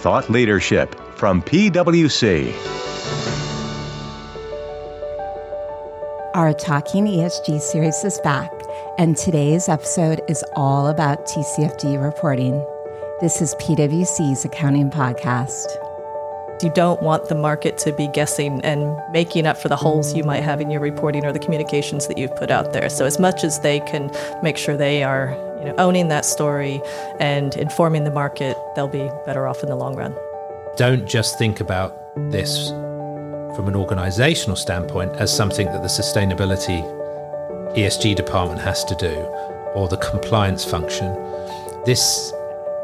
thought leadership from PwC. Our Talking ESG series is back, and today's episode is all about TCFD reporting. This is PwC's accounting podcast. You don't want the market to be guessing and making up for the holes you might have in your reporting or the communications that you've put out there. So, as much as they can make sure they are you know, owning that story and informing the market, they'll be better off in the long run. Don't just think about this from an organizational standpoint as something that the sustainability ESG department has to do or the compliance function. This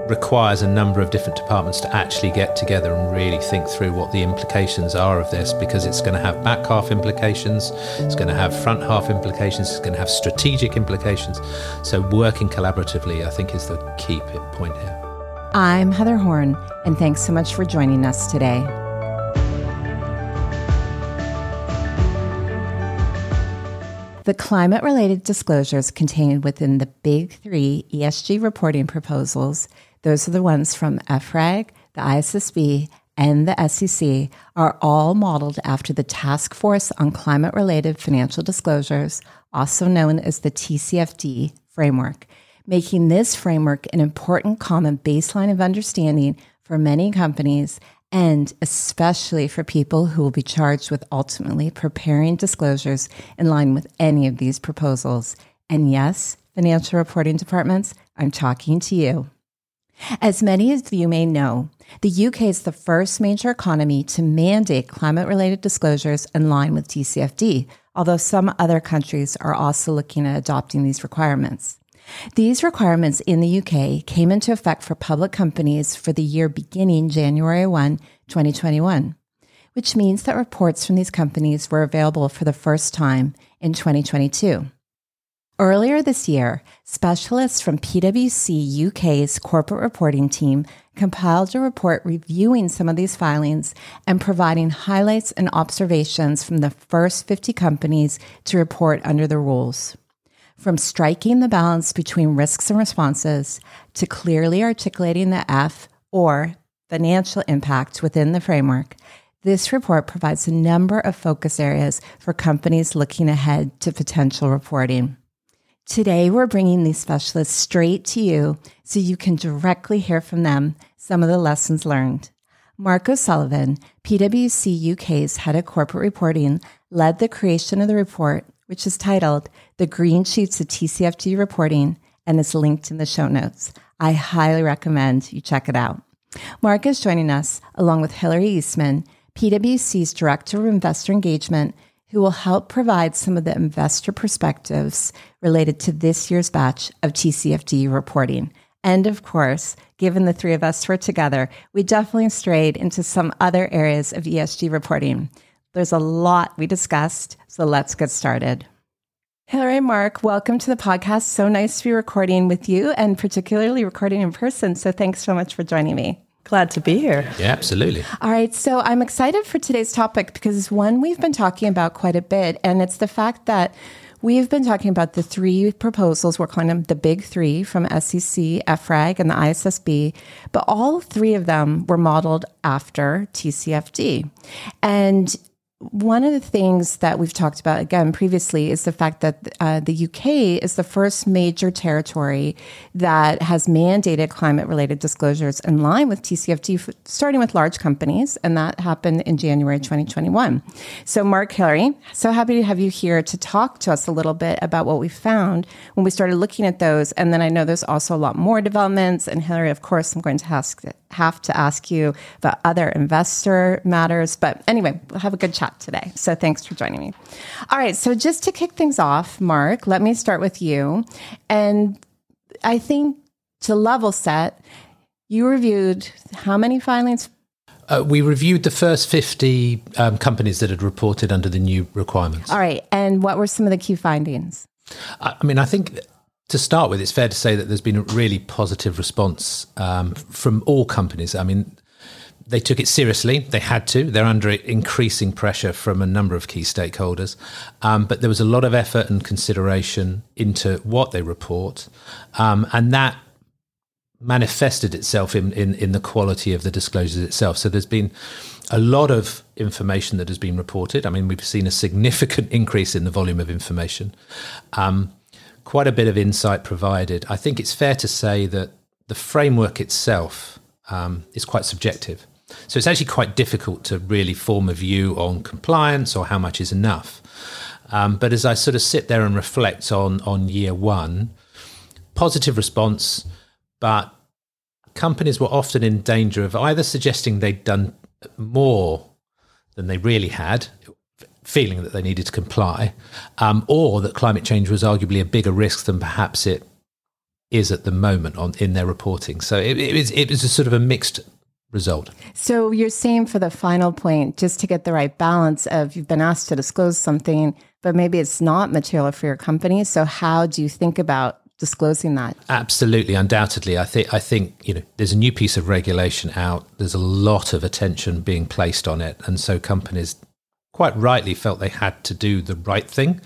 requires a number of different departments to actually get together and really think through what the implications are of this because it's going to have back half implications, it's going to have front half implications, it's going to have strategic implications. So, working collaboratively, I think, is the key point here. I'm Heather Horn, and thanks so much for joining us today. The climate related disclosures contained within the big three ESG reporting proposals those are the ones from EFRAG, the ISSB, and the SEC are all modeled after the Task Force on Climate Related Financial Disclosures, also known as the TCFD framework, making this framework an important common baseline of understanding for many companies and especially for people who will be charged with ultimately preparing disclosures in line with any of these proposals. And yes, financial reporting departments, I'm talking to you. As many of you may know, the UK is the first major economy to mandate climate related disclosures in line with TCFD, although some other countries are also looking at adopting these requirements. These requirements in the UK came into effect for public companies for the year beginning January 1, 2021, which means that reports from these companies were available for the first time in 2022. Earlier this year, specialists from PwC UK's corporate reporting team compiled a report reviewing some of these filings and providing highlights and observations from the first 50 companies to report under the rules. From striking the balance between risks and responses to clearly articulating the F or financial impact within the framework, this report provides a number of focus areas for companies looking ahead to potential reporting. Today, we're bringing these specialists straight to you so you can directly hear from them some of the lessons learned. Mark O'Sullivan, PwC UK's head of corporate reporting, led the creation of the report, which is titled The Green Sheets of TCFD Reporting and is linked in the show notes. I highly recommend you check it out. Mark is joining us along with Hilary Eastman, PwC's Director of Investor Engagement who will help provide some of the investor perspectives related to this year's batch of TCFD reporting. And of course, given the three of us were together, we definitely strayed into some other areas of ESG reporting. There's a lot we discussed, so let's get started. Hilary Mark, welcome to the podcast. So nice to be recording with you and particularly recording in person. So thanks so much for joining me. Glad to be here. Yeah, absolutely. All right. So I'm excited for today's topic because it's one we've been talking about quite a bit. And it's the fact that we've been talking about the three proposals. We're calling them the big three from SEC, EFRAG, and the ISSB. But all three of them were modeled after TCFD. And one of the things that we've talked about again previously is the fact that uh, the UK is the first major territory that has mandated climate related disclosures in line with TCFD, starting with large companies, and that happened in January 2021. So, Mark Hilary, so happy to have you here to talk to us a little bit about what we found when we started looking at those. And then I know there's also a lot more developments. And Hilary, of course, I'm going to ask have to ask you about other investor matters. But anyway, we'll have a good chat today. So thanks for joining me. All right. So just to kick things off, Mark, let me start with you. And I think to level set, you reviewed how many filings? Uh, we reviewed the first 50 um, companies that had reported under the new requirements. All right. And what were some of the key findings? I mean, I think to start with, it's fair to say that there's been a really positive response um, from all companies. I mean, they took it seriously. They had to. They're under increasing pressure from a number of key stakeholders. Um, but there was a lot of effort and consideration into what they report. Um, and that manifested itself in, in, in the quality of the disclosures itself. So there's been a lot of information that has been reported. I mean, we've seen a significant increase in the volume of information, um, quite a bit of insight provided. I think it's fair to say that the framework itself um, is quite subjective. So it's actually quite difficult to really form a view on compliance or how much is enough. Um, but as I sort of sit there and reflect on on year one, positive response, but companies were often in danger of either suggesting they'd done more than they really had, feeling that they needed to comply, um, or that climate change was arguably a bigger risk than perhaps it is at the moment on in their reporting. So it, it, was, it was a sort of a mixed result. So you're saying for the final point, just to get the right balance of you've been asked to disclose something, but maybe it's not material for your company. So how do you think about disclosing that? Absolutely, undoubtedly. I think I think you know there's a new piece of regulation out. There's a lot of attention being placed on it, and so companies quite rightly felt they had to do the right thing.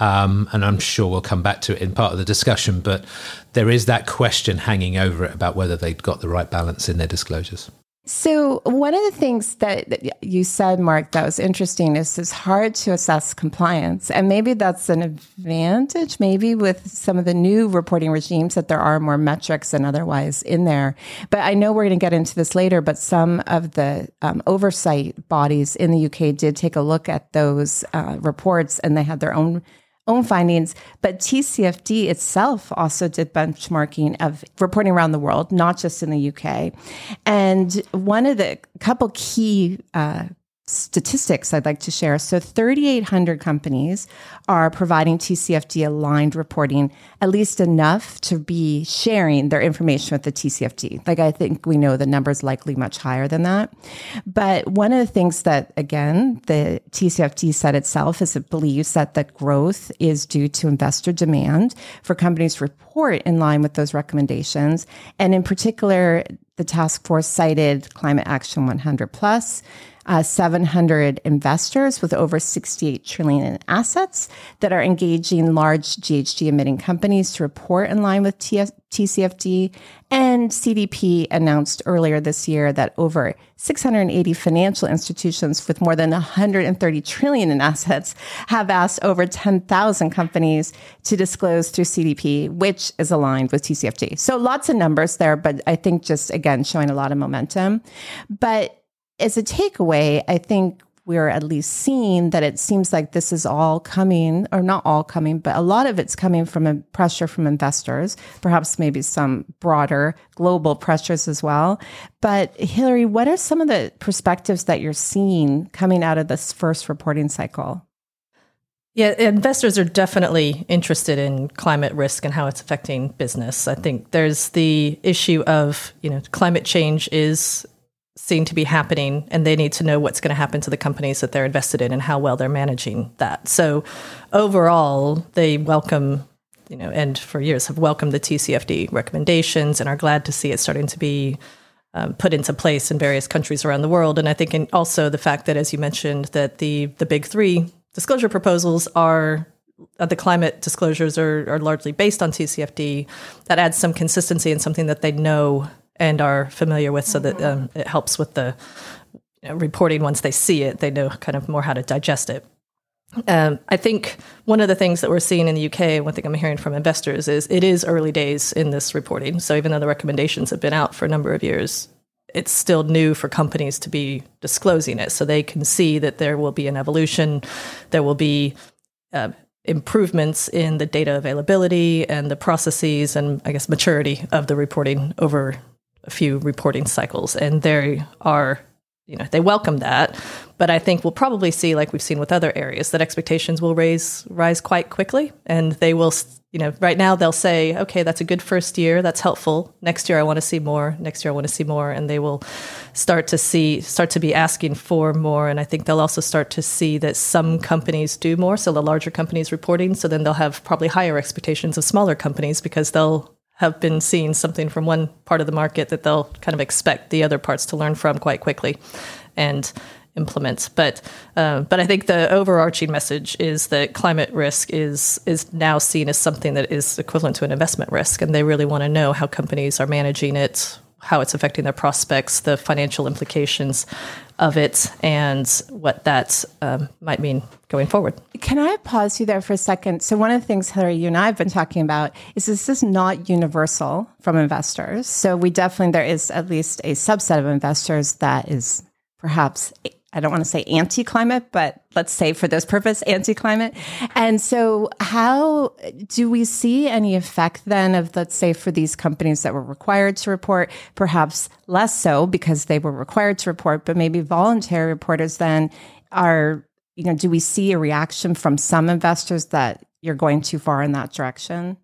Um, and I'm sure we'll come back to it in part of the discussion. But there is that question hanging over it about whether they'd got the right balance in their disclosures. So, one of the things that, that, you said, Mark, that was interesting is it's hard to assess compliance. And maybe that's an advantage, maybe with some of the new reporting regimes, that there are more metrics than otherwise in there. But I know we're going to get into this later, but some of the um, oversight bodies in the UK did take a look at those uh, reports and they had their own own findings, but TCFD itself also did benchmarking of reporting around the world, not just in the UK. And one of the couple key uh, statistics I'd like to share. So 3,800 companies are providing TCFD aligned reporting, at least enough to be sharing their information with the TCFD. Like I think we know the number is likely much higher than that. But one of the things that, again, the TCFD said itself is it believes that the growth is due to investor demand for companies report in line with those recommendations. And in particular, the task force cited Climate Action 100 Plus uh, 700 investors with over 68 trillion in assets that are engaging large GHG emitting companies to report in line with TCFD. And CDP announced earlier this year that over 680 financial institutions with more than 130 trillion in assets have asked over 10,000 companies to disclose through CDP, which is aligned with TCFD. So lots of numbers there, but I think just again showing a lot of momentum. But as a takeaway, I think we're at least seeing that it seems like this is all coming, or not all coming, but a lot of it's coming from a pressure from investors, perhaps maybe some broader global pressures as well. But Hilary, what are some of the perspectives that you're seeing coming out of this first reporting cycle? Yeah, investors are definitely interested in climate risk and how it's affecting business. I think there's the issue of, you know, climate change is seen to be happening and they need to know what's going to happen to the companies that they're invested in and how well they're managing that. So overall, they welcome, you know, and for years have welcomed the TCFD recommendations and are glad to see it starting to be um, put into place in various countries around the world. And I think in also the fact that, as you mentioned, that the the big three disclosure proposals are uh, the climate disclosures are, are largely based on TCFD. That adds some consistency and something that they know and are familiar with, so that um, it helps with the reporting once they see it. They know kind of more how to digest it. Um, I think one of the things that we're seeing in the UK, one thing I'm hearing from investors is it is early days in this reporting. So even though the recommendations have been out for a number of years, it's still new for companies to be disclosing it. So they can see that there will be an evolution, there will be uh, improvements in the data availability and the processes and I guess maturity of the reporting over a few reporting cycles, and they are, you know, they welcome that. But I think we'll probably see, like we've seen with other areas, that expectations will raise rise quite quickly, and they will, you know, right now they'll say, okay, that's a good first year, that's helpful. Next year I want to see more. Next year I want to see more, and they will start to see, start to be asking for more. And I think they'll also start to see that some companies do more, so the larger companies reporting. So then they'll have probably higher expectations of smaller companies because they'll have been seeing something from one part of the market that they'll kind of expect the other parts to learn from quite quickly. And implement. But uh, but I think the overarching message is that climate risk is is now seen as something that is equivalent to an investment risk, and they really want to know how companies are managing it, how it's affecting their prospects, the financial implications of it, and what that um, might mean going forward. Can I pause you there for a second? So, one of the things, Hilary, you and I have been talking about is this is not universal from investors. So, we definitely, there is at least a subset of investors that is perhaps I don't want to say anti climate, but let's say for this purpose, anti climate. And so, how do we see any effect then of, let's say, for these companies that were required to report, perhaps less so because they were required to report, but maybe voluntary reporters then are, you know, do we see a reaction from some investors that you're going too far in that direction?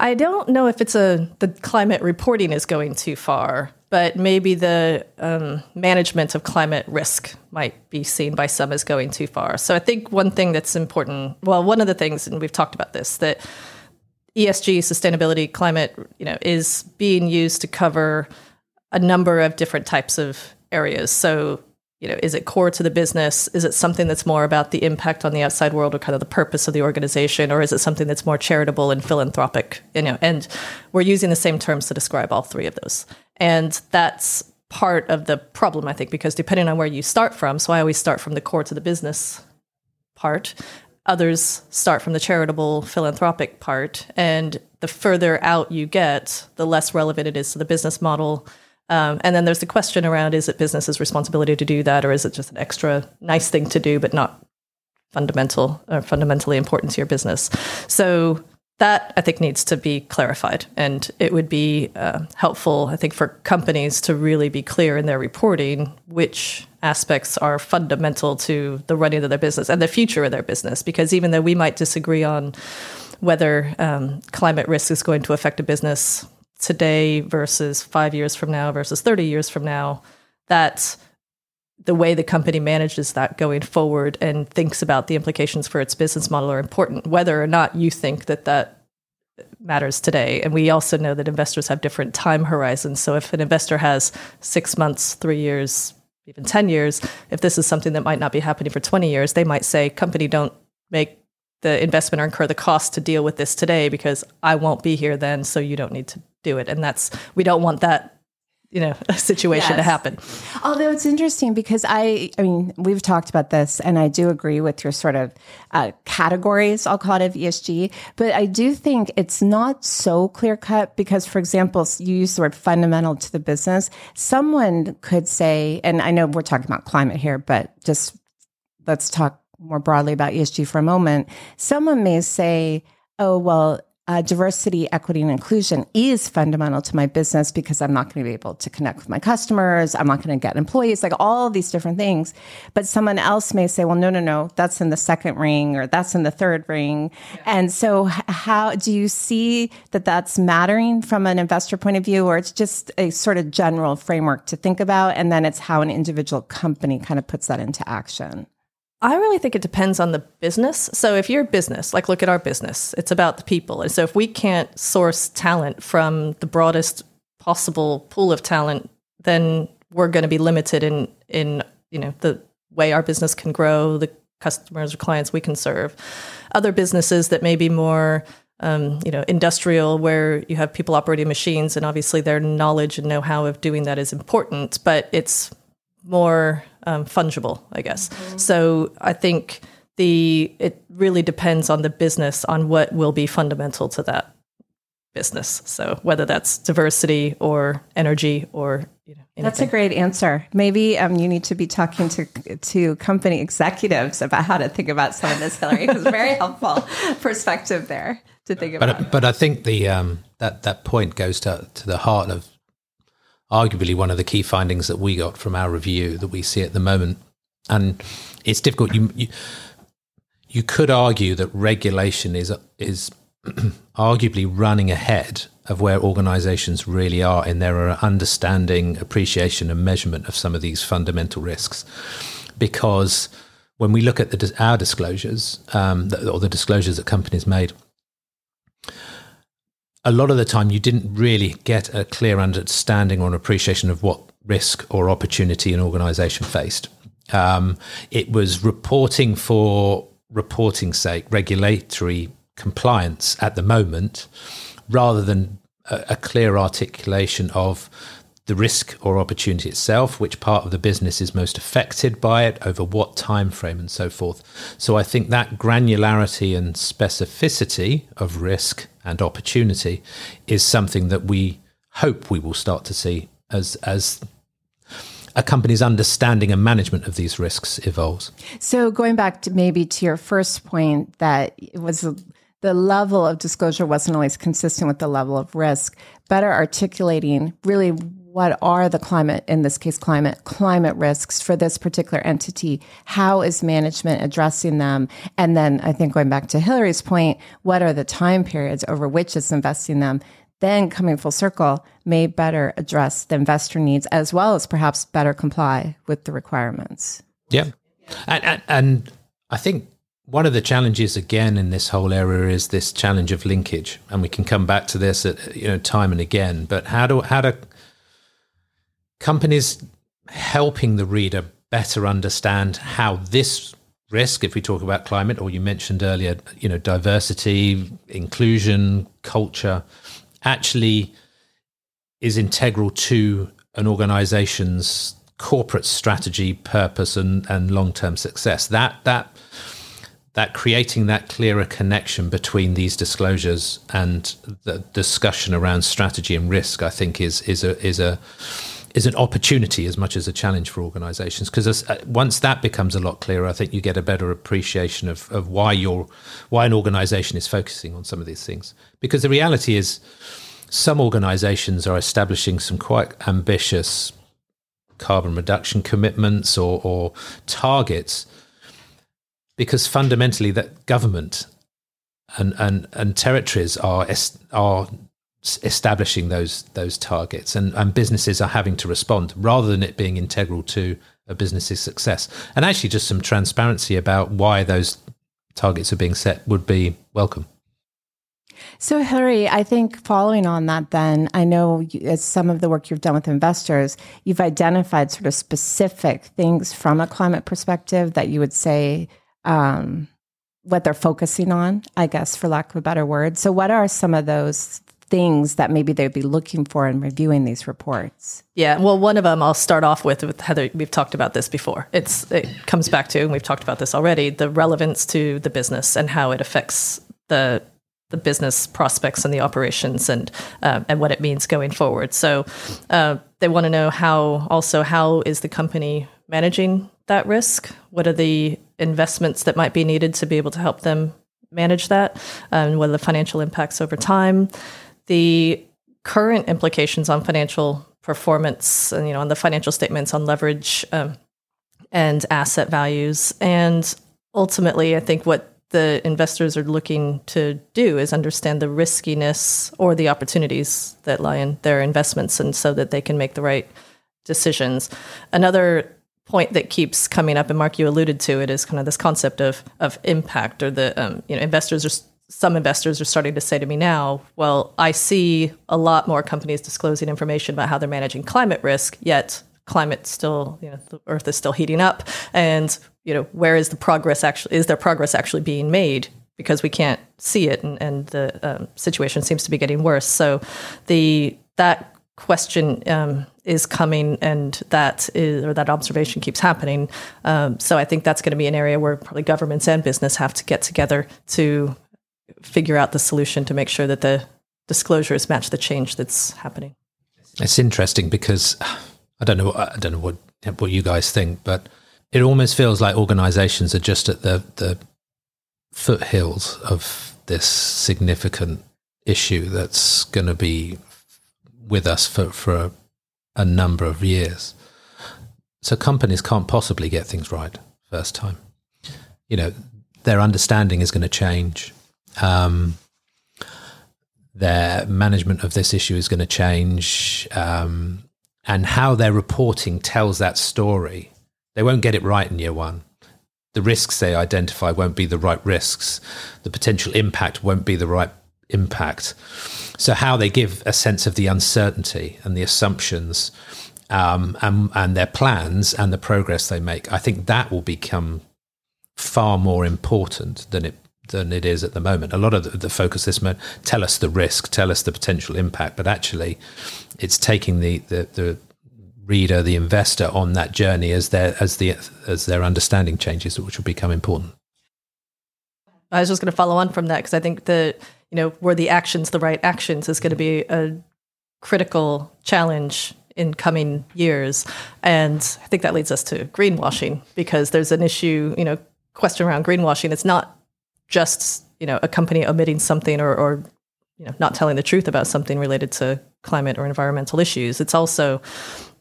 I don't know if it's a the climate reporting is going too far but maybe the um, management of climate risk might be seen by some as going too far. So I think one thing that's important, well, one of the things, and we've talked about this, that ESG, sustainability, climate, you know, is being used to cover a number of different types of areas. So you know, is it core to the business? Is it something that's more about the impact on the outside world or kind of the purpose of the organization? Or is it something that's more charitable and philanthropic? You know, and we're using the same terms to describe all three of those. And that's part of the problem, I think, because depending on where you start from, so I always start from the core to the business part. Others start from the charitable, philanthropic part. And the further out you get, the less relevant it is to the business model um, and then there's the question around is it business's responsibility to do that, or is it just an extra nice thing to do, but not fundamental or fundamentally important to your business? So that I think needs to be clarified. And it would be uh, helpful, I think, for companies to really be clear in their reporting which aspects are fundamental to the running of their business and the future of their business. Because even though we might disagree on whether um, climate risk is going to affect a business today versus five years from now versus 30 years from now, that the way the company manages that going forward and thinks about the implications for its business model are important, whether or not you think that that matters today. And we also know that investors have different time horizons. So if an investor has six months, three years, even 10 years, if this is something that might not be happening for 20 years, they might say, company, don't make the investment or incur the cost to deal with this today because I won't be here then, so you don't need to do it. And that's, we don't want that you know situation yes. to happen although it's interesting because i i mean we've talked about this and i do agree with your sort of uh, categories i'll call it of esg but i do think it's not so clear cut because for example you use the word fundamental to the business someone could say and i know we're talking about climate here but just let's talk more broadly about esg for a moment someone may say oh well uh, diversity, equity, and inclusion is fundamental to my business because I'm not going to be able to connect with my customers. I'm not going to get employees, like all these different things. But someone else may say, well, no, no, no, that's in the second ring or that's in the third ring. Yeah. And so, how do you see that that's mattering from an investor point of view, or it's just a sort of general framework to think about? And then it's how an individual company kind of puts that into action? I really think it depends on the business. So if you're a business, like look at our business, it's about the people. And so if we can't source talent from the broadest possible pool of talent, then we're going to be limited in in you know the way our business can grow, the customers or clients we can serve. Other businesses that may be more um, you know, industrial where you have people operating machines, and obviously their knowledge and know-how of doing that is important. But it's more um, fungible, I guess. Mm-hmm. So I think the it really depends on the business on what will be fundamental to that business. So whether that's diversity or energy or you know, that's a great answer. Maybe um, you need to be talking to to company executives about how to think about some of this, Hilary. It's very helpful perspective there to think about. But, but I think the um, that that point goes to to the heart of arguably one of the key findings that we got from our review that we see at the moment. And it's difficult. You you, you could argue that regulation is is arguably running ahead of where organizations really are in their understanding, appreciation, and measurement of some of these fundamental risks. Because when we look at the, our disclosures, um, or the disclosures that companies made, a lot of the time you didn't really get a clear understanding or an appreciation of what risk or opportunity an organization faced. Um, it was reporting for reporting sake, regulatory compliance at the moment, rather than a, a clear articulation of the risk or opportunity itself, which part of the business is most affected by it, over what time frame, and so forth. So I think that granularity and specificity of risk and opportunity is something that we hope we will start to see as as a company's understanding and management of these risks evolves. So going back to maybe to your first point that it was the level of disclosure wasn't always consistent with the level of risk, better articulating really what are the climate in this case climate climate risks for this particular entity how is management addressing them and then i think going back to hilary's point what are the time periods over which it's investing them then coming full circle may better address the investor needs as well as perhaps better comply with the requirements. Yeah. And, and, and, I think one of the challenges again in this whole area is this challenge of linkage. And we can come back to this at you know time and again. But how do how do companies helping the reader better understand how this risk, if we talk about climate, or you mentioned earlier, you know, diversity, inclusion, culture, actually is integral to an organization's corporate strategy, purpose, and, and long term success. That that that creating that clearer connection between these disclosures and the discussion around strategy and risk, I think, is is a is a is an opportunity as much as a challenge for organizations because uh, once that becomes a lot clearer i think you get a better appreciation of, of why your why an organization is focusing on some of these things. Because the reality is some organizations are establishing some quite ambitious carbon reduction commitments or, or targets because fundamentally that government and, and, and territories are are establishing those those targets. And, and businesses are having to respond rather than it being integral to a business's success. And actually just some transparency about why those targets are being set would be welcome. So, Hilary, I think following on that, then, I know as some of the work you've done with investors, you've identified sort of specific things from a climate perspective that you would say um, what they're focusing on, I guess, for lack of a better word. So, what are some of those things that maybe they'd be looking for in reviewing these reports? Yeah, well, one of them I'll start off with with Heather. We've talked about this before. It's it comes back to, and we've talked about this already, the relevance to the business and how it affects the the business prospects and the operations and uh, and what it means going forward. So uh, they want to know how also how is the company managing that risk? What are the investments that might be needed to be able to help them manage that? And what are the financial impacts over time? The current implications on financial performance and you know on the financial statements on leverage um, and asset values and ultimately i think what the investors are looking to do is understand the riskiness or the opportunities that lie in their investments and so that they can make the right decisions. Another point that keeps coming up, and Mark, you alluded to it, is kind of this concept of of impact, or the um, you know investors are some investors are starting to say to me now, well, I see a lot more companies disclosing information about how they're managing climate risk, yet climate still, you know, the earth is still heating up. And, you know, where is the progress actually, is there progress actually being made? Because we can't see it and, and the um, situation seems to be getting worse. So the, that question um, is coming and that is, or that observation keeps happening. Um, so I think that's going to be an area where probably governments and business have to get together to figure out the solution to make sure that the disclosures match the change that's happening. It's interesting because I don't know. I don't know what what you guys think, but it almost feels like organisations are just at the the foothills of this significant issue that's going to be with us for for a, a number of years. So companies can't possibly get things right first time. You know, their understanding is going to change. Um, their management of this issue is going to change. Um, and how their reporting tells that story. They won't get it right in year one. The risks they identify won't be the right risks. The potential impact won't be the right impact. So, how they give a sense of the uncertainty and the assumptions um, and, and their plans and the progress they make. I think that will become far more important than it than it is at the moment. A lot of the, the focus this moment tell us the risk, tell us the potential impact, but actually, it's taking the, the, the reader, the investor, on that journey as their as the as their understanding changes, which will become important. I was just going to follow on from that because I think the you know were the actions the right actions is going to be a critical challenge in coming years. And I think that leads us to greenwashing because there's an issue, you know, question around greenwashing. It's not just, you know, a company omitting something or, or you know, not telling the truth about something related to climate or environmental issues. It's also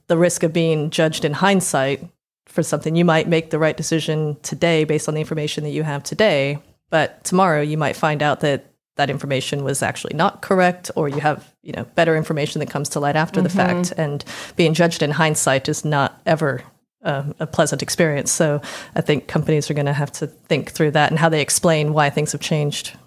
the risk of being judged in hindsight for something. You might make the right decision today based on the information that you have today, but tomorrow you might find out that that information was actually not correct or you have you know better information that comes to light after mm-hmm. the fact and being judged in hindsight is not ever um, a pleasant experience so i think companies are going to have to think through that and how they explain why things have changed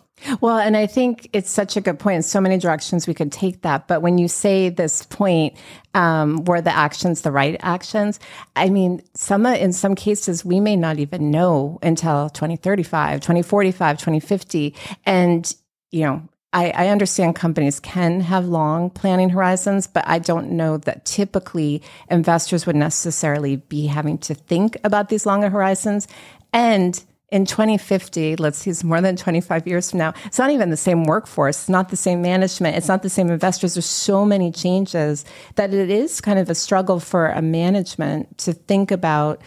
well, and I think it's such a good point. In so many directions we could take that. But when you say this point, um, were the actions the right actions? I mean, some in some cases we may not even know until 2035, 2045, 2050. And you know, I, I, understand companies can have long planning horizons, but I don't know that typically investors would necessarily be having to think about these longer horizons. And in 2050, let's see, it's more than 25 years from now. It's not even the same workforce. It's not the same management. It's not the same investors. There's so many changes that it is kind of a struggle for a management to think about.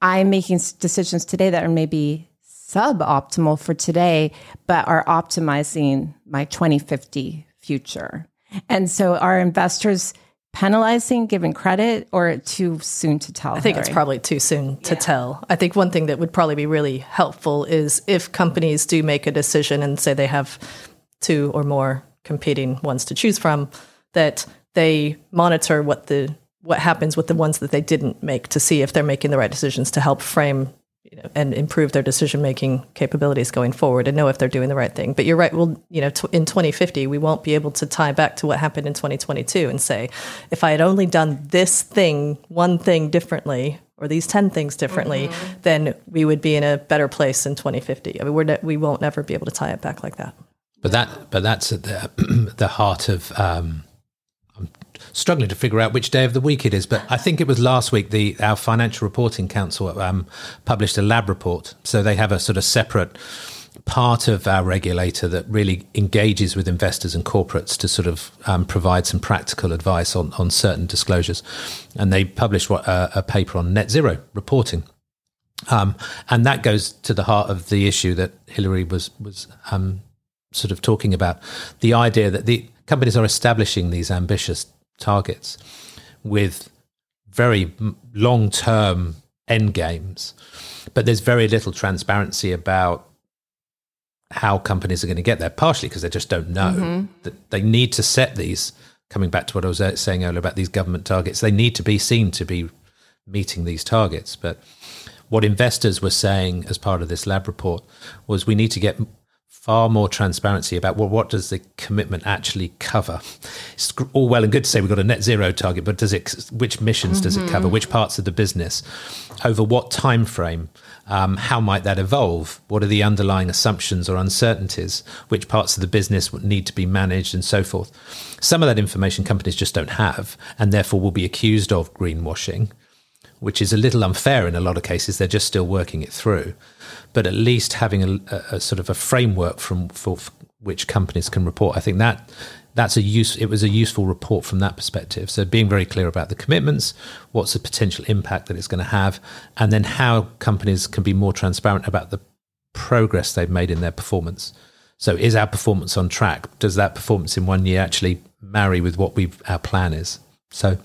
I'm making decisions today that are maybe suboptimal for today, but are optimizing my 2050 future. And so are investors penalizing, giving credit, or too soon to tell? I think Hilary? it's probably too soon to yeah. tell. I think one thing that would probably be really helpful is if companies do make a decision and say they have two or more competing ones to choose from, that they monitor what the what happens with the ones that they didn't make to see if they're making the right decisions to help frame and improve their decision making capabilities going forward and know if they're doing the right thing. But you're right. Well, you know, t- in 2050, we won't be able to tie back to what happened in 2022 and say, if I had only done this thing, one thing differently, or these 10 things differently, mm-hmm. then we would be in a better place in 2050. I mean, we're ne- we won't never be able to tie it back like that. But that, but that's at the, the heart of, um, struggling to figure out which day of the week it is, but I think it was last week. The our Financial Reporting Council um, published a lab report, so they have a sort of separate part of our regulator that really engages with investors and corporates to sort of um, provide some practical advice on, on certain disclosures. And they published what, uh, a paper on net zero reporting. Um, and that goes to the heart of the issue that Hilary was was um, sort of talking about the idea that the companies are establishing these ambitious targets with very long term end games, but there's very little transparency about how companies are going to get there, partially because they just don't know mm-hmm. that they need to set these. Coming back to what I was uh, saying earlier about these government targets, they need to be seen to be meeting these targets. But what investors were saying as part of this lab report was we need to get far more transparency about well, what does the commitment actually cover? It's all well and good to say we've got a net zero target, but does it? Which emissions mm-hmm. does it cover? Mm-hmm. Which parts of the business? Over what time frame? Um, how might that evolve? What are the underlying assumptions or uncertainties? Which parts of the business need to be managed, and so forth? Some of that information companies just don't have, and therefore will be accused of greenwashing, which is a little unfair in a lot of cases. They're just still working it through but at least having a, a, sort of a framework from for, for which companies can report. I think that that's a use. It was a useful report from that perspective. So being very clear about the commitments, what's the potential impact that it's going to have, and then how companies can be more transparent about the progress they've made in their performance. So is our performance on track? Does that performance in one year actually marry with what we our plan is? So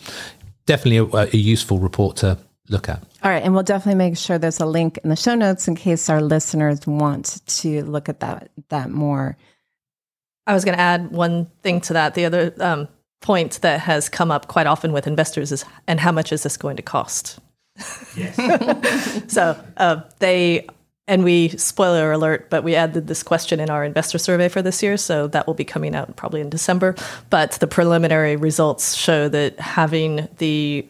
definitely a, a useful report to look at. All right. And we'll definitely make sure there's a link in the show notes in case our listeners want to look at that, that more. I was going to add one thing to that. The other um, point that has come up quite often with investors is, and how much is this going to cost? Yes. so uh, they, and we, spoiler alert, but we added this question in our investor survey for this year. So that will be coming out probably in December. But the preliminary results show that having the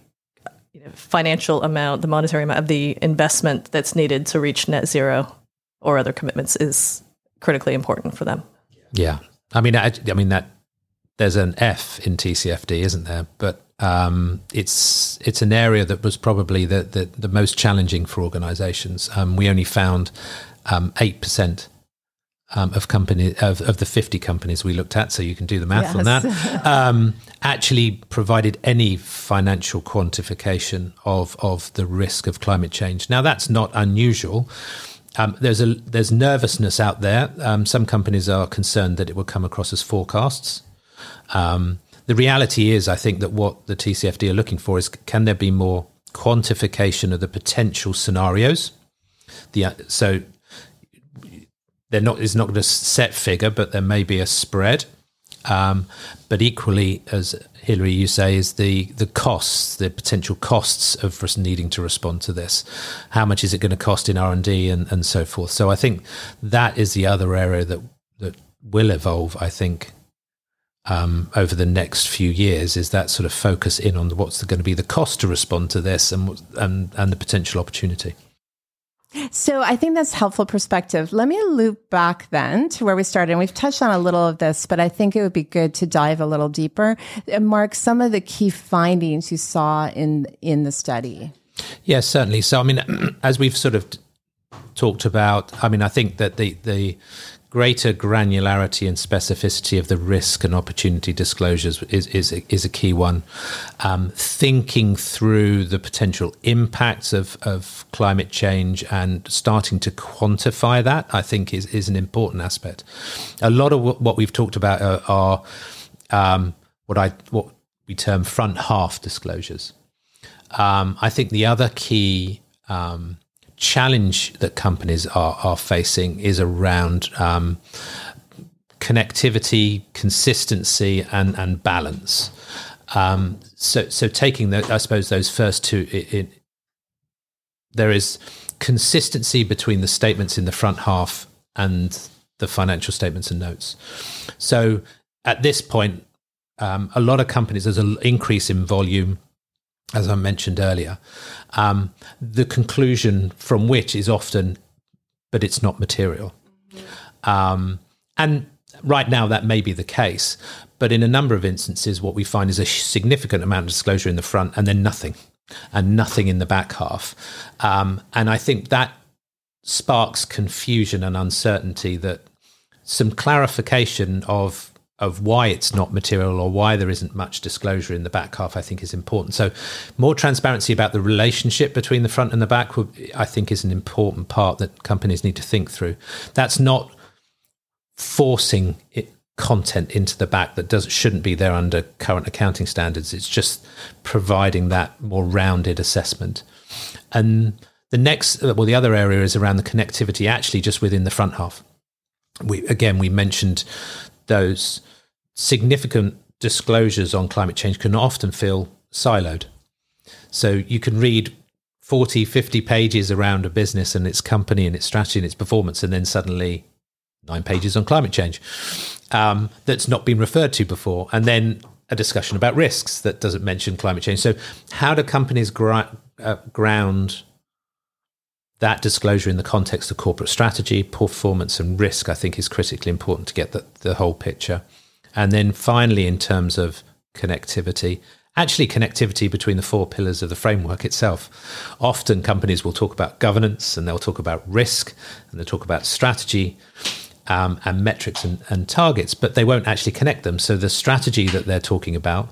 financial amount, the monetary amount of the investment that's needed to reach net zero or other commitments is critically important for them. Yeah, I mean, I, I mean that there's an F in TCFD, isn't there? But um, it's it's an area that was probably the the, the most challenging for organisations. Um, we only found um, eight percent um, of company of, of the 50 companies we looked at, so you can do the math yes. on that, um, actually provided any financial quantification of of the risk of climate change. Now that's not unusual. Um, there's a there's nervousness out there. Um, some companies are concerned that it will come across as forecasts. Um, the reality is, I think that what the TCFD are looking for is can there be more quantification of the potential scenarios? The uh, so they're not is not going to set figure, but there may be a spread. Um, but equally, as Hilary, you say, is the the costs, the potential costs of us needing to respond to this. How much is it going to cost in R and D and and so forth? So I think that is the other area that that will evolve. I think um, over the next few years is that sort of focus in on what's going to be the cost to respond to this and and and the potential opportunity. So I think that's helpful perspective. Let me loop back then to where we started. And we've touched on a little of this, but I think it would be good to dive a little deeper. Mark, some of the key findings you saw in in the study. Yes, certainly. So I mean, as we've sort of talked about, I mean, I think that the the greater granularity and specificity of the risk and opportunity disclosures is is is a key one. Um, thinking through the potential impacts of, of climate change and starting to quantify that, I think, is is an important aspect. A lot of what we've talked about are, are um, what I what we term front half disclosures. Um, I think the other key um, challenge that companies are, are facing is around um, connectivity, consistency, and, and balance. Um, so, so taking the, I suppose those first two, it, it, there is consistency between the statements in the front half and the financial statements and notes. So, at this point, um, a lot of companies, there's an increase in volume, as I mentioned earlier, um, the conclusion from which is often, but it's not material. Um, and right now, that may be the case. But in a number of instances, what we find is a significant amount of disclosure in the front and then nothing, and nothing in the back half. Um, and I think that sparks confusion and uncertainty that some clarification of of why it's not material or why there isn't much disclosure in the back half, I think is important. So, more transparency about the relationship between the front and the back, I think, is an important part that companies need to think through. That's not forcing it, content into the back that doesn't shouldn't be there under current accounting standards. It's just providing that more rounded assessment. And the next, well, the other area is around the connectivity, actually, just within the front half. We again, we mentioned those significant disclosures on climate change can often feel siloed. So you can read 40, 50 pages around a business and its company and its strategy and its performance, and then suddenly nine pages on climate change um, that's not been referred to before. And then a discussion about risks that doesn't mention climate change. So, how do companies uh, ground that disclosure in the context of corporate strategy, performance, and risk, I think is critically important to get the, the whole picture. And then finally, in terms of connectivity, actually connectivity between the four pillars of the framework itself. Often companies will talk about governance and they'll talk about risk and they'll talk about strategy um, and metrics and, and targets, but they won't actually connect them. So the strategy that they're talking about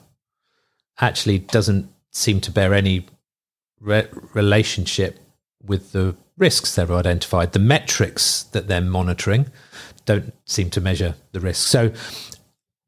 actually doesn't seem to bear any re- relationship with the risks they've identified. The metrics that they're monitoring don't seem to measure the risk. So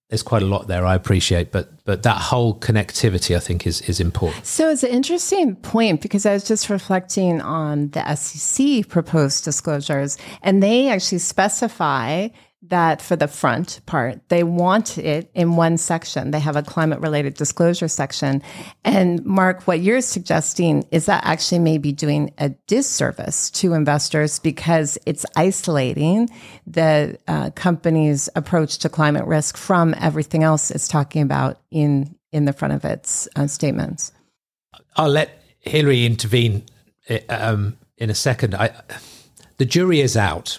there's quite a lot there I appreciate, but but that whole connectivity I think is is important. So it's an interesting point because I was just reflecting on the SEC proposed disclosures, and they actually specify that for the front part, they want it in one section. They have a climate related disclosure section. And Mark, what you're suggesting is that actually may be doing a disservice to investors because it's isolating the uh, company's approach to climate risk from everything else it's talking about in, in the front of its uh, statements. I'll let Hilary intervene uh, um, in a second. I, the jury is out.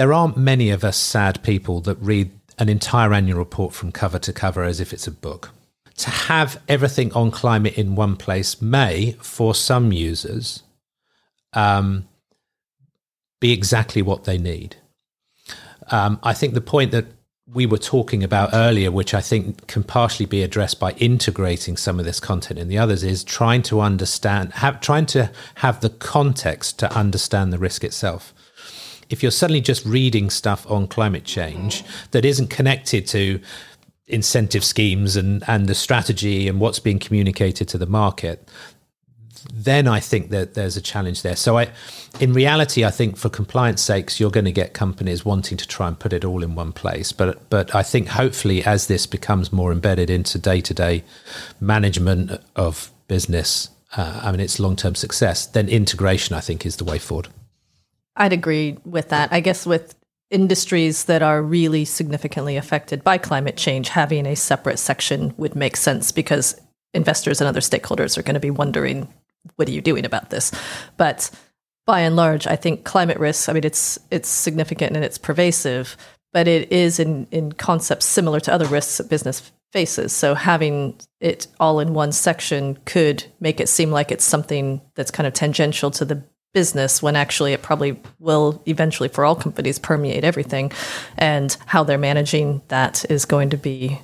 There aren't many of us sad people that read an entire annual report from cover to cover as if it's a book. To have everything on climate in one place may, for some users, um, be exactly what they need. Um, I think the point that we were talking about earlier, which I think can partially be addressed by integrating some of this content in the others, is trying to understand, have, trying to have the context to understand the risk itself. If you're suddenly just reading stuff on climate change that isn't connected to incentive schemes and, and the strategy and what's being communicated to the market, then I think that there's a challenge there. So I, in reality, I think for compliance sakes, you're going to get companies wanting to try and put it all in one place. But but I think hopefully as this becomes more embedded into day to day management of business, uh, I mean its long term success, then integration I think is the way forward. I'd agree with that. I guess with industries that are really significantly affected by climate change, having a separate section would make sense because investors and other stakeholders are going to be wondering what are you doing about this? But by and large, I think climate risks, I mean, it's, it's significant and it's pervasive, but it is in, in concepts similar to other risks that business faces. So having it all in one section could make it seem like it's something that's kind of tangential to the business when actually it probably will eventually for all companies permeate everything and how they're managing that is going to be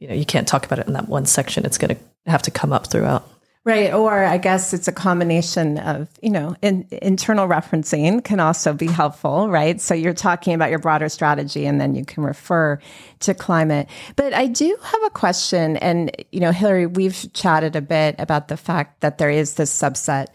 you know you can't talk about it in that one section it's going to have to come up throughout Right. Or I guess it's a combination of, you know, in, internal referencing can also be helpful, right? So you're talking about your broader strategy and then you can refer to climate. But I do have a question. And, you know, Hilary, we've chatted a bit about the fact that there is this subset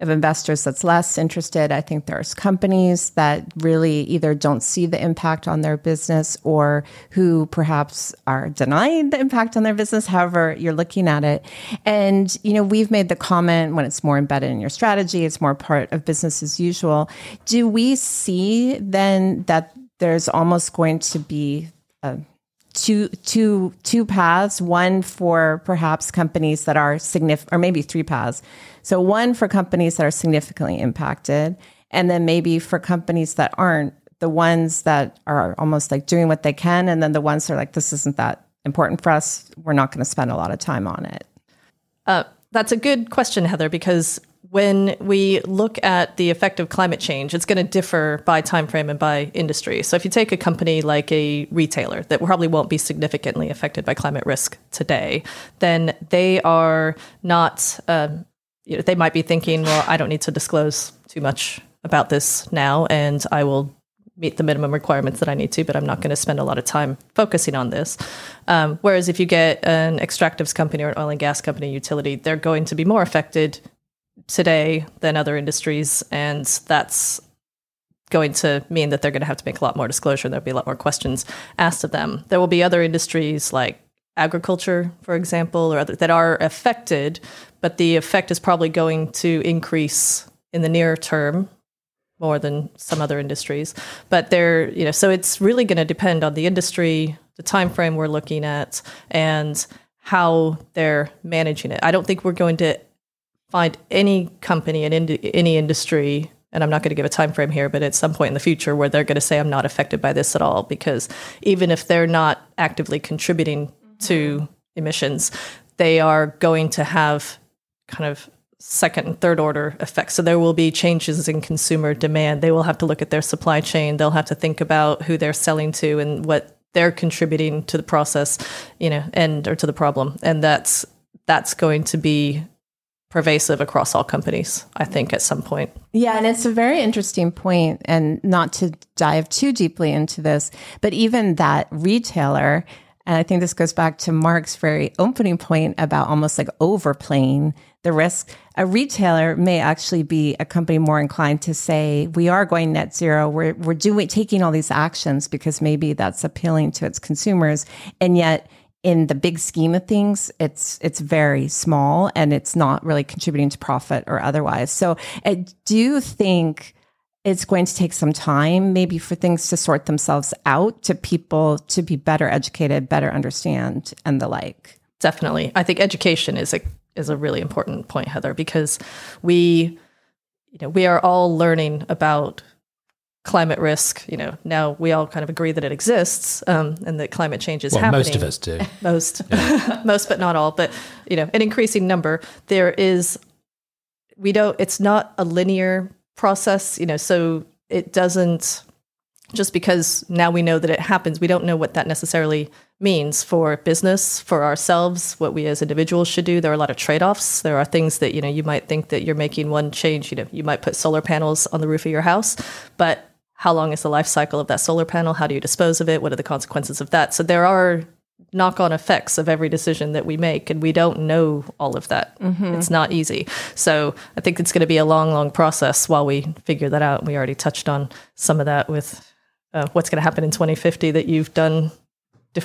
of investors that's less interested. I think there's companies that really either don't see the impact on their business or who perhaps are denying the impact on their business, however you're looking at it. And, you know, we've made the comment when it's more embedded in your strategy, it's more part of business as usual. Do we see then that there's almost going to be a two two two paths one for perhaps companies that are significant or maybe three paths so one for companies that are significantly impacted and then maybe for companies that aren't the ones that are almost like doing what they can and then the ones that are like this isn't that important for us we're not going to spend a lot of time on it uh, that's a good question heather because when we look at the effect of climate change, it's going to differ by time frame and by industry. So if you take a company like a retailer that probably won't be significantly affected by climate risk today, then they are not. Um, you know, they might be thinking, well, I don't need to disclose too much about this now, and I will meet the minimum requirements that I need to, but I'm not going to spend a lot of time focusing on this. Um, whereas if you get an extractives company or an oil and gas company, utility, they're going to be more affected today than other industries, and that's going to mean that they're going to have to make a lot more disclosure. There'll be a lot more questions asked of them. There will be other industries like agriculture, for example, or other that are affected, but the effect is probably going to increase in the near term more than some other industries. But they're, you know, so it's really going to depend on the industry, the time frame we're looking at, and how they're managing it. I don't think we're going to find any company in any industry and I'm not going to give a time frame here, but at some point in the future where they're going to say I'm not affected by this at all because even if they're not actively contributing to mm-hmm. emissions, they are going to have kind of second and third order effects. So there will be changes in consumer demand. They will have to look at their supply chain. They'll have to think about who they're selling to and what they're contributing to the process, you know, and or to the problem. And that's that's going to be pervasive across all companies, I think, at some point. Yeah, and it's a very interesting point, and not to dive too deeply into this, but even that retailer, and I think this goes back to Mark's very opening point about almost like overplaying the risk. A retailer may actually be a company more inclined to say, we are going net zero. We're, we're doing, taking all these actions because maybe that's appealing to its consumers. And yet, in the big scheme of things, it's it's very small and it's not really contributing to profit or otherwise. So I do think it's going to take some time, maybe for things to sort themselves out, to people to be better educated, better understand, and the like. Definitely, I think education is a is a really important point, Heather, because we, you know, we are all learning about climate risk. You know, now we all kind of agree that it exists um, and that climate change is well, happening. most of us do. Most, most, but not all. But you know, an increasing number. There is, we don't. It's not a linear process. You know, so it doesn't. Just because now we know that it happens, we don't know what that necessarily means for business, for ourselves, what we as individuals should do. There are a lot of trade-offs. There are things that, you know, you might think that you're making one change, you know, you might put solar panels on the roof of your house, but how long is the life cycle of that solar panel? How do you dispose of it? What are the consequences of that? So there are knock-on effects of every decision that we make and we don't know all of that mm-hmm. it's not easy so i think it's going to be a long long process while we figure that out we already touched on some of that with uh, what's going to happen in 2050 that you've done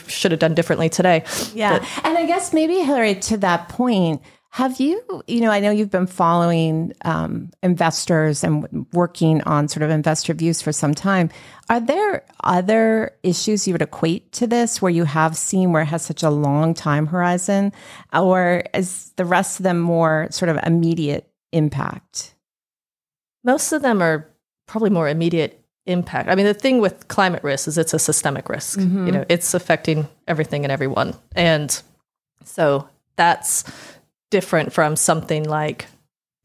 should have done differently today. Yeah, but, and I guess maybe Hilary, to that point, have you, you know, I know you've been following um, investors and working on sort of investor views for some time. Are there other issues you would equate to this where you have seen where it has such a long time horizon, or is the rest of them more sort of immediate impact? Most of them are probably more immediate impact. I mean, the thing with climate risk is it's a systemic risk. Mm-hmm. You know, it's affecting everything and everyone. And so that's different from something like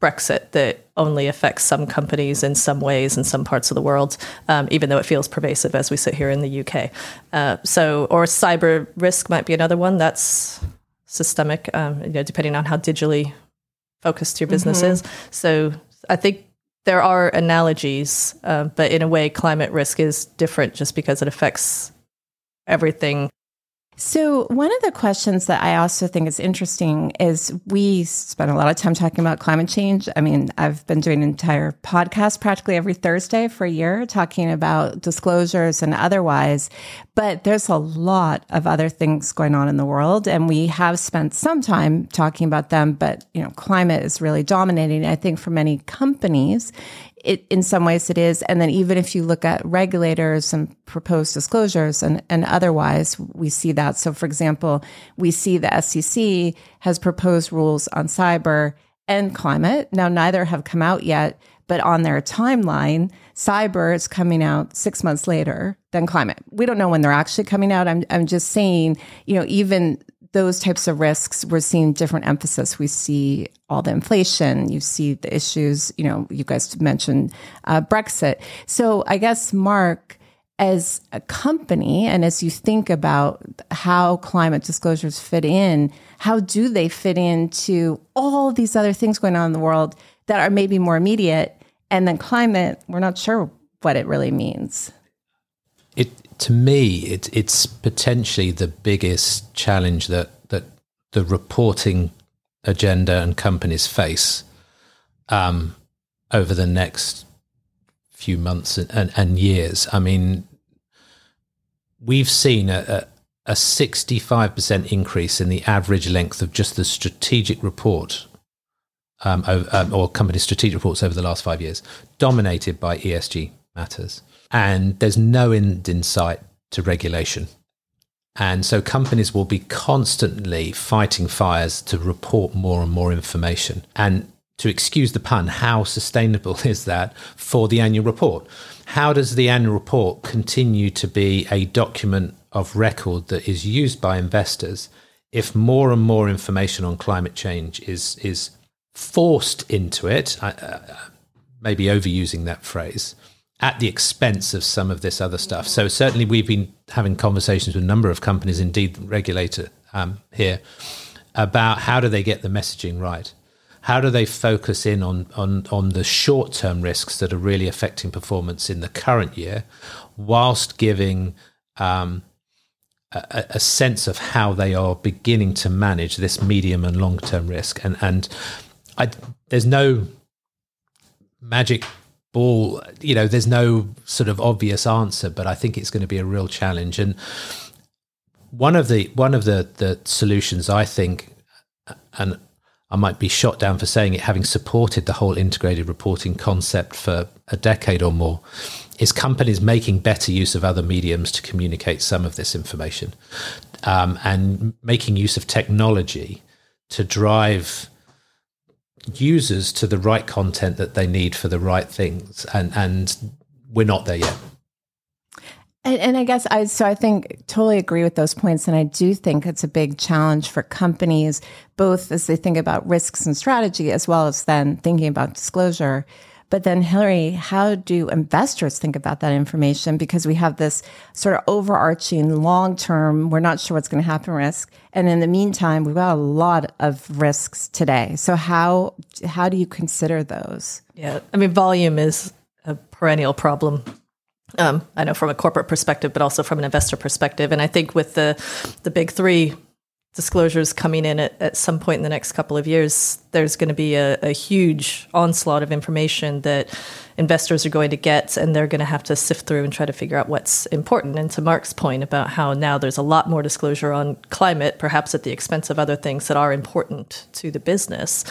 Brexit that only affects some companies in some ways in some parts of the world, um, even though it feels pervasive as we sit here in the UK. Uh, so, or cyber risk might be another one that's systemic, um, you know, depending on how digitally focused your business mm-hmm. is. So, I think there are analogies, uh, but in a way, climate risk is different just because it affects everything so, one of the questions that I also think is interesting is we spend a lot of time talking about climate change. I mean, I've been doing an entire podcast practically every Thursday for a year talking about disclosures and otherwise, but there's a lot of other things going on in the world and we have spent some time talking about them, but you know, climate is really dominating. I think for many companies, it, in some ways it is. And then even if you look at regulators and proposed disclosures and, and otherwise, we see that. So for example, we see the SEC has proposed rules on cyber and climate. Now, neither have come out yet, but on their timeline, cyber is coming out six months later than climate. We don't know when they're actually coming out. I'm, I'm just saying, you know, even those types of risks, we're seeing different emphasis. We see all the inflation, you see the issues, you know, you guys mentioned uh, Brexit. So I guess, Mark, as a company and as you think about how climate disclosures fit in, how do they fit into all these other things going on in the world that are maybe more immediate? And then climate, we're not sure what it really means. It to me, it, it's potentially the biggest challenge that that the reporting agenda and companies face um, over the next few months and, and, and, years. I mean, we've seen a, a, a 65% increase in the average length of just the strategic report um, um, or company strategic reports over the last five years, dominated by ESG matters and there's no end in sight to regulation. And so companies will be constantly fighting fires to report more and more information. And to excuse the pun, how sustainable is that for the annual report? How does the annual report continue to be a document of record that is used by investors if more and more information on climate change is is forced into it? I, Uh, maybe overusing that phrase at the expense of some of this other stuff. So certainly we've been having conversations with a number of companies, indeed the regulator um, here, about how do they get the messaging right. How do they focus in on, on, on the short term risks that are really affecting performance in the current year, whilst giving um, a, a, sense of how they are beginning to manage this medium and long term risk? And, and I, there's no magic ball you know there's no sort of obvious answer but i think it's going to be a real challenge. And one of the one of the the solutions i think and i might be shot down for saying it having supported the whole integrated reporting concept for a decade or more is companies making better use of other mediums to communicate some of this information um, and making use of technology to drive users to the right content that they need for the right things and and we're not there yet and, and, I guess I so I think totally agree with those points, and I do think it's a big challenge for companies, both as they think about risks and strategy, as well as then thinking about disclosure. But then, Hilary, how do investors think about that information? Because we have this sort of overarching long term, we're not sure what's going to happen risk, and in the meantime, we've got a lot of risks today. So how how do you consider those? Yeah, I mean, volume is a perennial problem um, I know from a corporate perspective, but also from an investor perspective. And I think with the the big three disclosures coming in at, at some point in the next couple of years, there's going to be a, a huge onslaught of information that investors are going to get, and they're going to have to sift through and try to figure out what's important. And to Mark's point about how now there's a lot more disclosure on climate, perhaps at the expense of other things that are important to the business,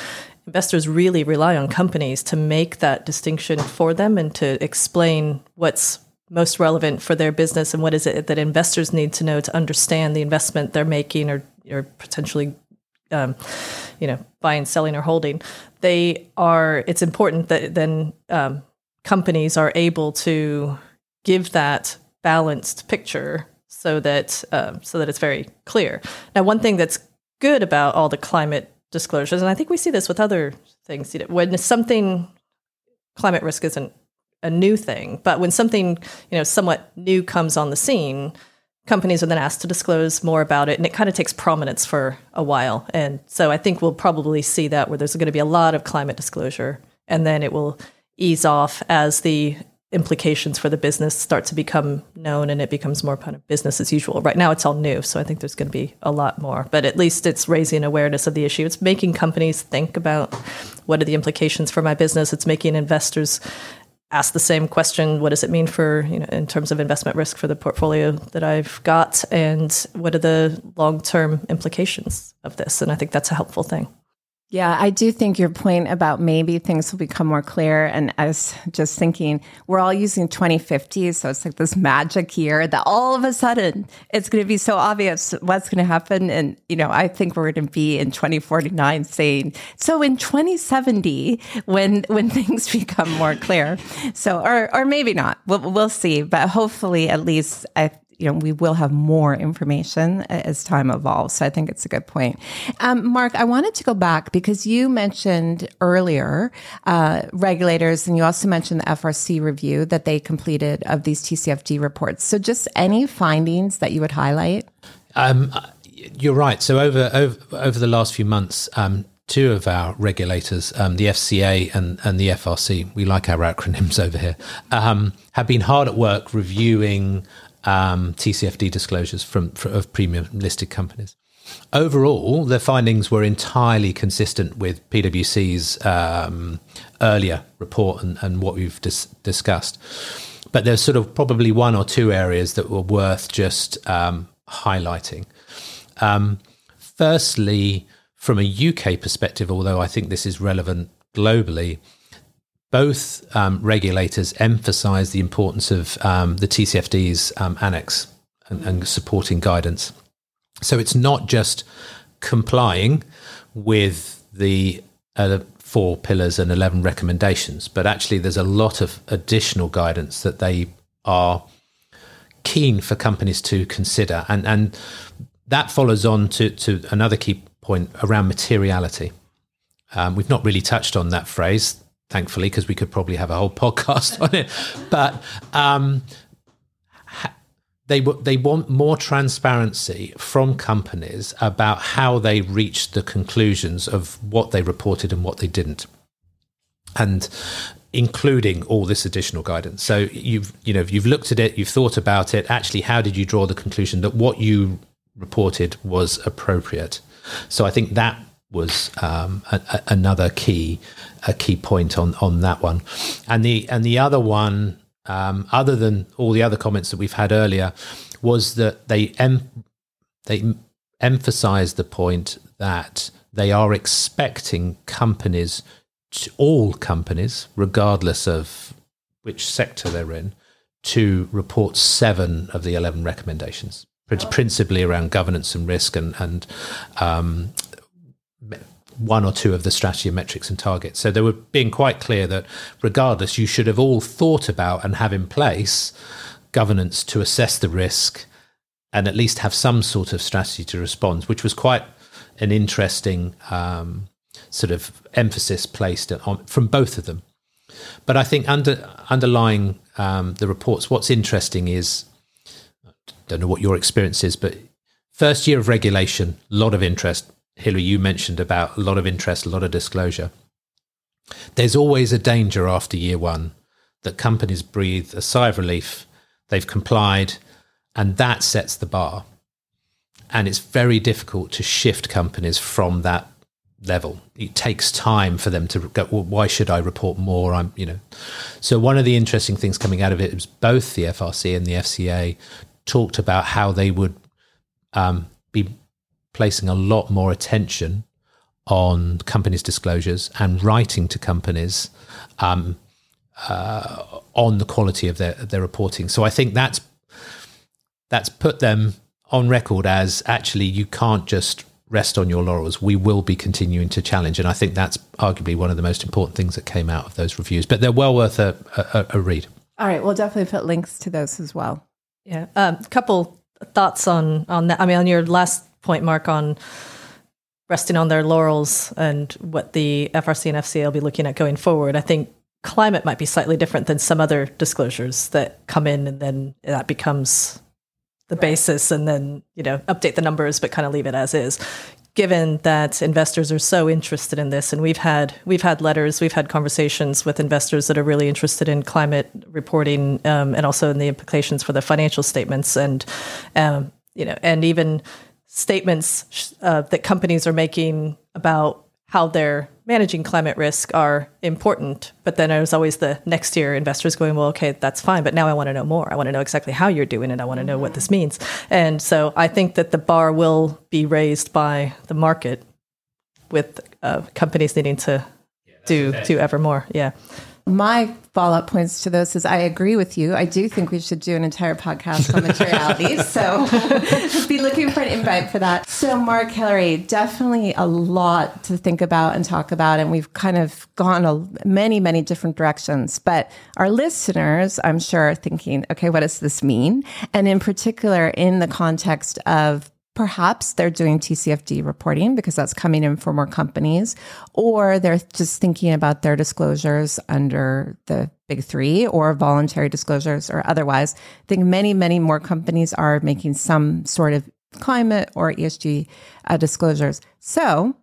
investors really rely on companies to make that distinction for them and to explain what's most relevant for their business and what is it that investors need to know to understand the investment they're making or or potentially um, you know buying selling or holding? They are it's important that then um, companies are able to give that balanced picture so that um, so that it's very clear. Now one thing that's good about all the climate disclosures and i think we see this with other things you know, when something climate risk isn't a new thing. But when something, you know, somewhat new comes on the scene, companies are then asked to disclose more about it and it kind of takes prominence for a while. And so I think we'll probably see that where there's going to be a lot of climate disclosure and then it will ease off as the implications for the business start to become known and it becomes more kind of business as usual. Right now it's all new, so I think there's going to be a lot more. But at least it's raising awareness of the issue. It's making companies think about what are the implications for my business. It's making investors ask the same question what does it mean for you know in terms of investment risk for the portfolio that I've got and what are the long-term implications of this and I think that's a helpful thing. Yeah, I do think your point about maybe things will become more clear. And I was just thinking, we're all using 2050. So it's like this magic year that all of a sudden it's going to be so obvious what's going to happen. And, you know, I think we're going to be in 2049 saying, so in 2070, when, when things become more clear. So, or, or maybe not, we'll, we'll see. But hopefully, at least I, you know, we will have more information as time evolves. So I think it's a good point. Um, Mark, I wanted to go back because you mentioned earlier uh, regulators, and you also mentioned the FRC review that they completed of these TCFD reports. So just any findings that you would highlight? Um, you're right. So over over, over the last few months, um, two of our regulators, um, the FCA and, and the FRC, we like our acronyms over here, um, have been hard at work reviewing um, TCFD disclosures from, from, of premium listed companies. Overall, the findings were entirely consistent with PwC's um, earlier report and, and what we've dis- discussed. But there's sort of probably one or two areas that were worth just um, highlighting. Um, firstly, from a UK perspective, although I think this is relevant globally, both um, regulators emphasize the importance of um, the TCFD's um, annex and, and, supporting guidance. So it's not just complying with the uh, four pillars and 11 recommendations, but actually there's a lot of additional guidance that they are keen for companies to consider. And, and that follows on to, to another key point around materiality. Um, we've not really touched on that phrase thankfully, because we could probably have a whole podcast on it. But um, they they want more transparency from companies about how they reached the conclusions of what they reported and what they didn't, and including all this additional guidance. So you've you know you've looked at it, you've thought about it. Actually, how did you draw the conclusion that what you reported was appropriate? So I think that was um, a, a, another key a key point on on that one, and the and the other one, um, other than all the other comments that we've had earlier, was that they em- they emphasised the point that they are expecting companies, all companies, regardless of which sector they're in, to report seven of the eleven recommendations, principally around governance and risk and and um, one or two of the strategy metrics and targets. So they were being quite clear that regardless, you should have all thought about and have in place governance to assess the risk and at least have some sort of strategy to respond, which was quite an interesting um, sort of emphasis placed on from both of them. But I think under underlying um, the reports, what's interesting is I don't know what your experience is, but first year of regulation, a lot of interest. Hilary, you mentioned about a lot of interest, a lot of disclosure. There's always a danger after year one that companies breathe a sigh of relief. They've complied, and that sets the bar. And it's very difficult to shift companies from that level. It takes time for them to go, well, why should I report more? I'm, you know. So one of the interesting things coming out of it is both the FRC and the FCA talked about how they would um, be placing a lot more attention on companies' disclosures and writing to companies um, uh, on the quality of their their reporting. So I think that's that's put them on record as actually you can't just rest on your laurels. We will be continuing to challenge, and I think that's arguably one of the most important things that came out of those reviews. But they're well worth a, a, a read. All right, we'll definitely put links to those as well. Yeah, a um, couple thoughts on on that. I mean, on your last point, Mark, on resting on their laurels and what the FRC and FCA will be looking at going forward. I think climate might be slightly different than some other disclosures that come in and then that becomes the right. basis and then you know update the numbers but kind of leave it as is given that investors are so interested in this and we've had we've had letters we've had conversations with investors that are really interested in climate reporting um, and also in the implications for the financial statements and um, you know and even statements uh, that companies are making about how they're managing climate risk are important. But then there's always the next year investors going, well, okay, that's fine. But now I want to know more. I want to know exactly how you're doing it. I want to know what this means. And so I think that the bar will be raised by the market with uh, companies needing to yeah, do, do ever more. Yeah my follow up points to those is I agree with you. I do think we should do an entire podcast on materialities. so be looking for an invite for that. So, Mark Hilary, definitely a lot to think about and talk about. And we've kind of gone a, many, many different directions. But our listeners, I'm sure, are thinking, okay, what does this mean? And in particular, in the context of Perhaps they're doing TCFD reporting because that's coming in for more companies, or they're just thinking about their disclosures under the big three or voluntary disclosures or otherwise. I think many, many more companies are making some sort of climate or ESG uh, disclosures. So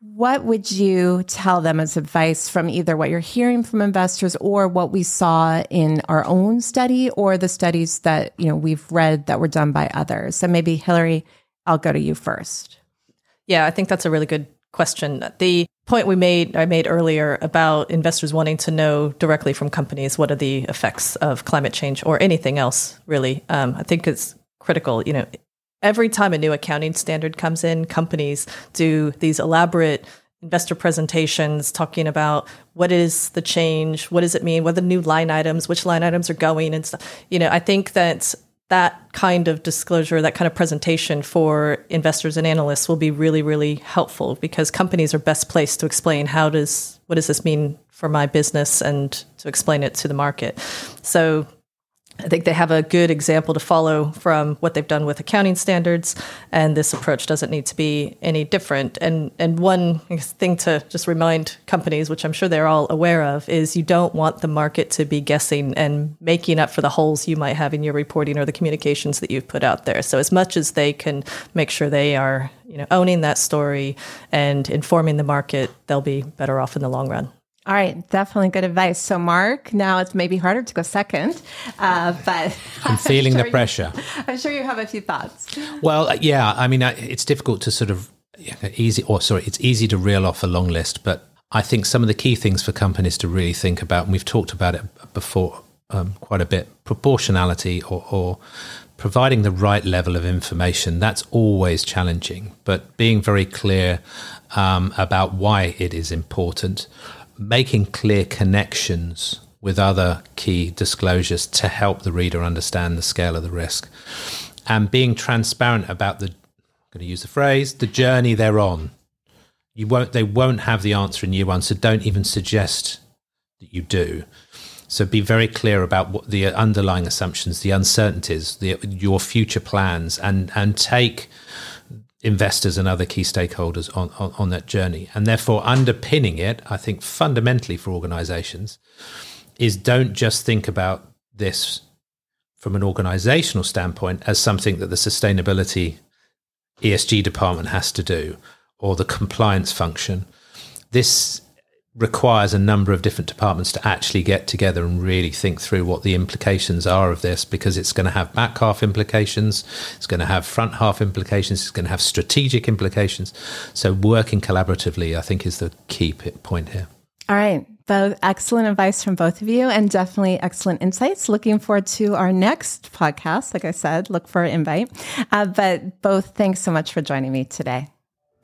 what would you tell them as advice from either what you're hearing from investors or what we saw in our own study or the studies that, you know, we've read that were done by others? So maybe Hilary, I'll go to you first. Yeah, I think that's a really good question. The point we made I made earlier about investors wanting to know directly from companies what are the effects of climate change or anything else really. Um, I think it's critical. You know, every time a new accounting standard comes in, companies do these elaborate investor presentations talking about what is the change, what does it mean, what are the new line items, which line items are going and stuff. You know, I think that that kind of disclosure, that kind of presentation for investors and analysts will be really, really helpful because companies are best placed to explain how does what does this mean for my business and to explain it to the market. So I think they have a good example to follow from what they've done with accounting standards, and this approach doesn't need to be any different. And and one thing to just remind companies, which I'm sure they're all aware of, is you don't want the market to be guessing and making up for the holes you might have in your reporting or the communications that you've put out there. So as much as they can make sure they are you know owning that story and informing the market, they'll be better off in the long run. All right, definitely good advice. So, Mark, now it's maybe harder to go second, uh, but I'm feeling sure the pressure. You, I'm sure you have a few thoughts. Well, uh, yeah, I mean, it's difficult to sort of easy, or sorry, it's easy to reel off a long list, but I think some of the key things for companies to really think about, and we've talked about it before um, quite a bit, proportionality or, or providing the right level of information. That's always challenging, but being very clear um, about why it is important making clear connections with other key disclosures to help the reader understand the scale of the risk and being transparent about the I'm going to use the phrase the journey they're on You won't. They won't have the answer in year one. So don't even suggest that you do. So be very clear about what the underlying assumptions, the uncertainties, the, your future plans, and and take investors and other key stakeholders on, on, on that journey. And therefore, underpinning it, I think fundamentally for organizations, is don't just think about this from an organizational standpoint as something that the sustainability ESG department has to do or the compliance function. This requires a number of different departments to actually get together and really think through what the implications are of this because it's going to have back half implications, it's going to have front half implications, it's going to have strategic implications. So, working collaboratively, I think, is the key point here. All right. Both excellent advice from both of you and definitely excellent insights. Looking forward to our next podcast. Like I said, look for an invite. Uh, but both, thanks so much for joining me today.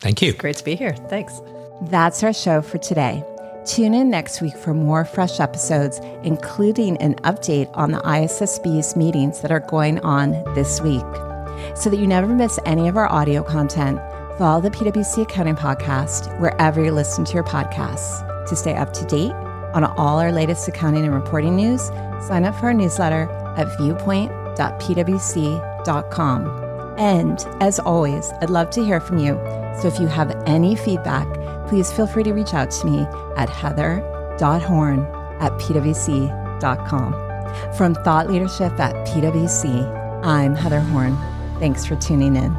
Thank you. It's great to be here. Thanks. That's our show for today. Tune in next week for more fresh episodes, including an update on the ISSB's meetings that are going on this week. So that you never miss any of our audio content, follow the PwC Accounting Podcast wherever you listen to your podcasts. To stay up to date on all our latest accounting and reporting news, sign up for our newsletter at viewpoint.pwc.com. And as always, I'd love to hear from you. So if you have any feedback, please feel free to reach out to me at heather.horn at pwc.com. From Thought Leadership at PwC, I'm Heather Horn. Thanks for tuning in.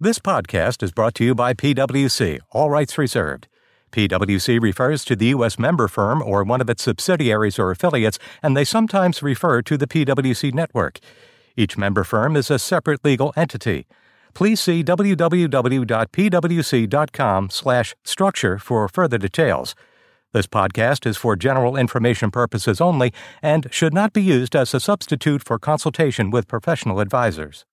This podcast is brought to you by PwC, all rights reserved. PwC refers to the U.S. member firm or one of its subsidiaries or affiliates, and they sometimes refer to the PwC network. Each member firm is a separate legal entity. Please see www.pwc.com/structure for further details. This podcast is for general information purposes only and should not be used as a substitute for consultation with professional advisors.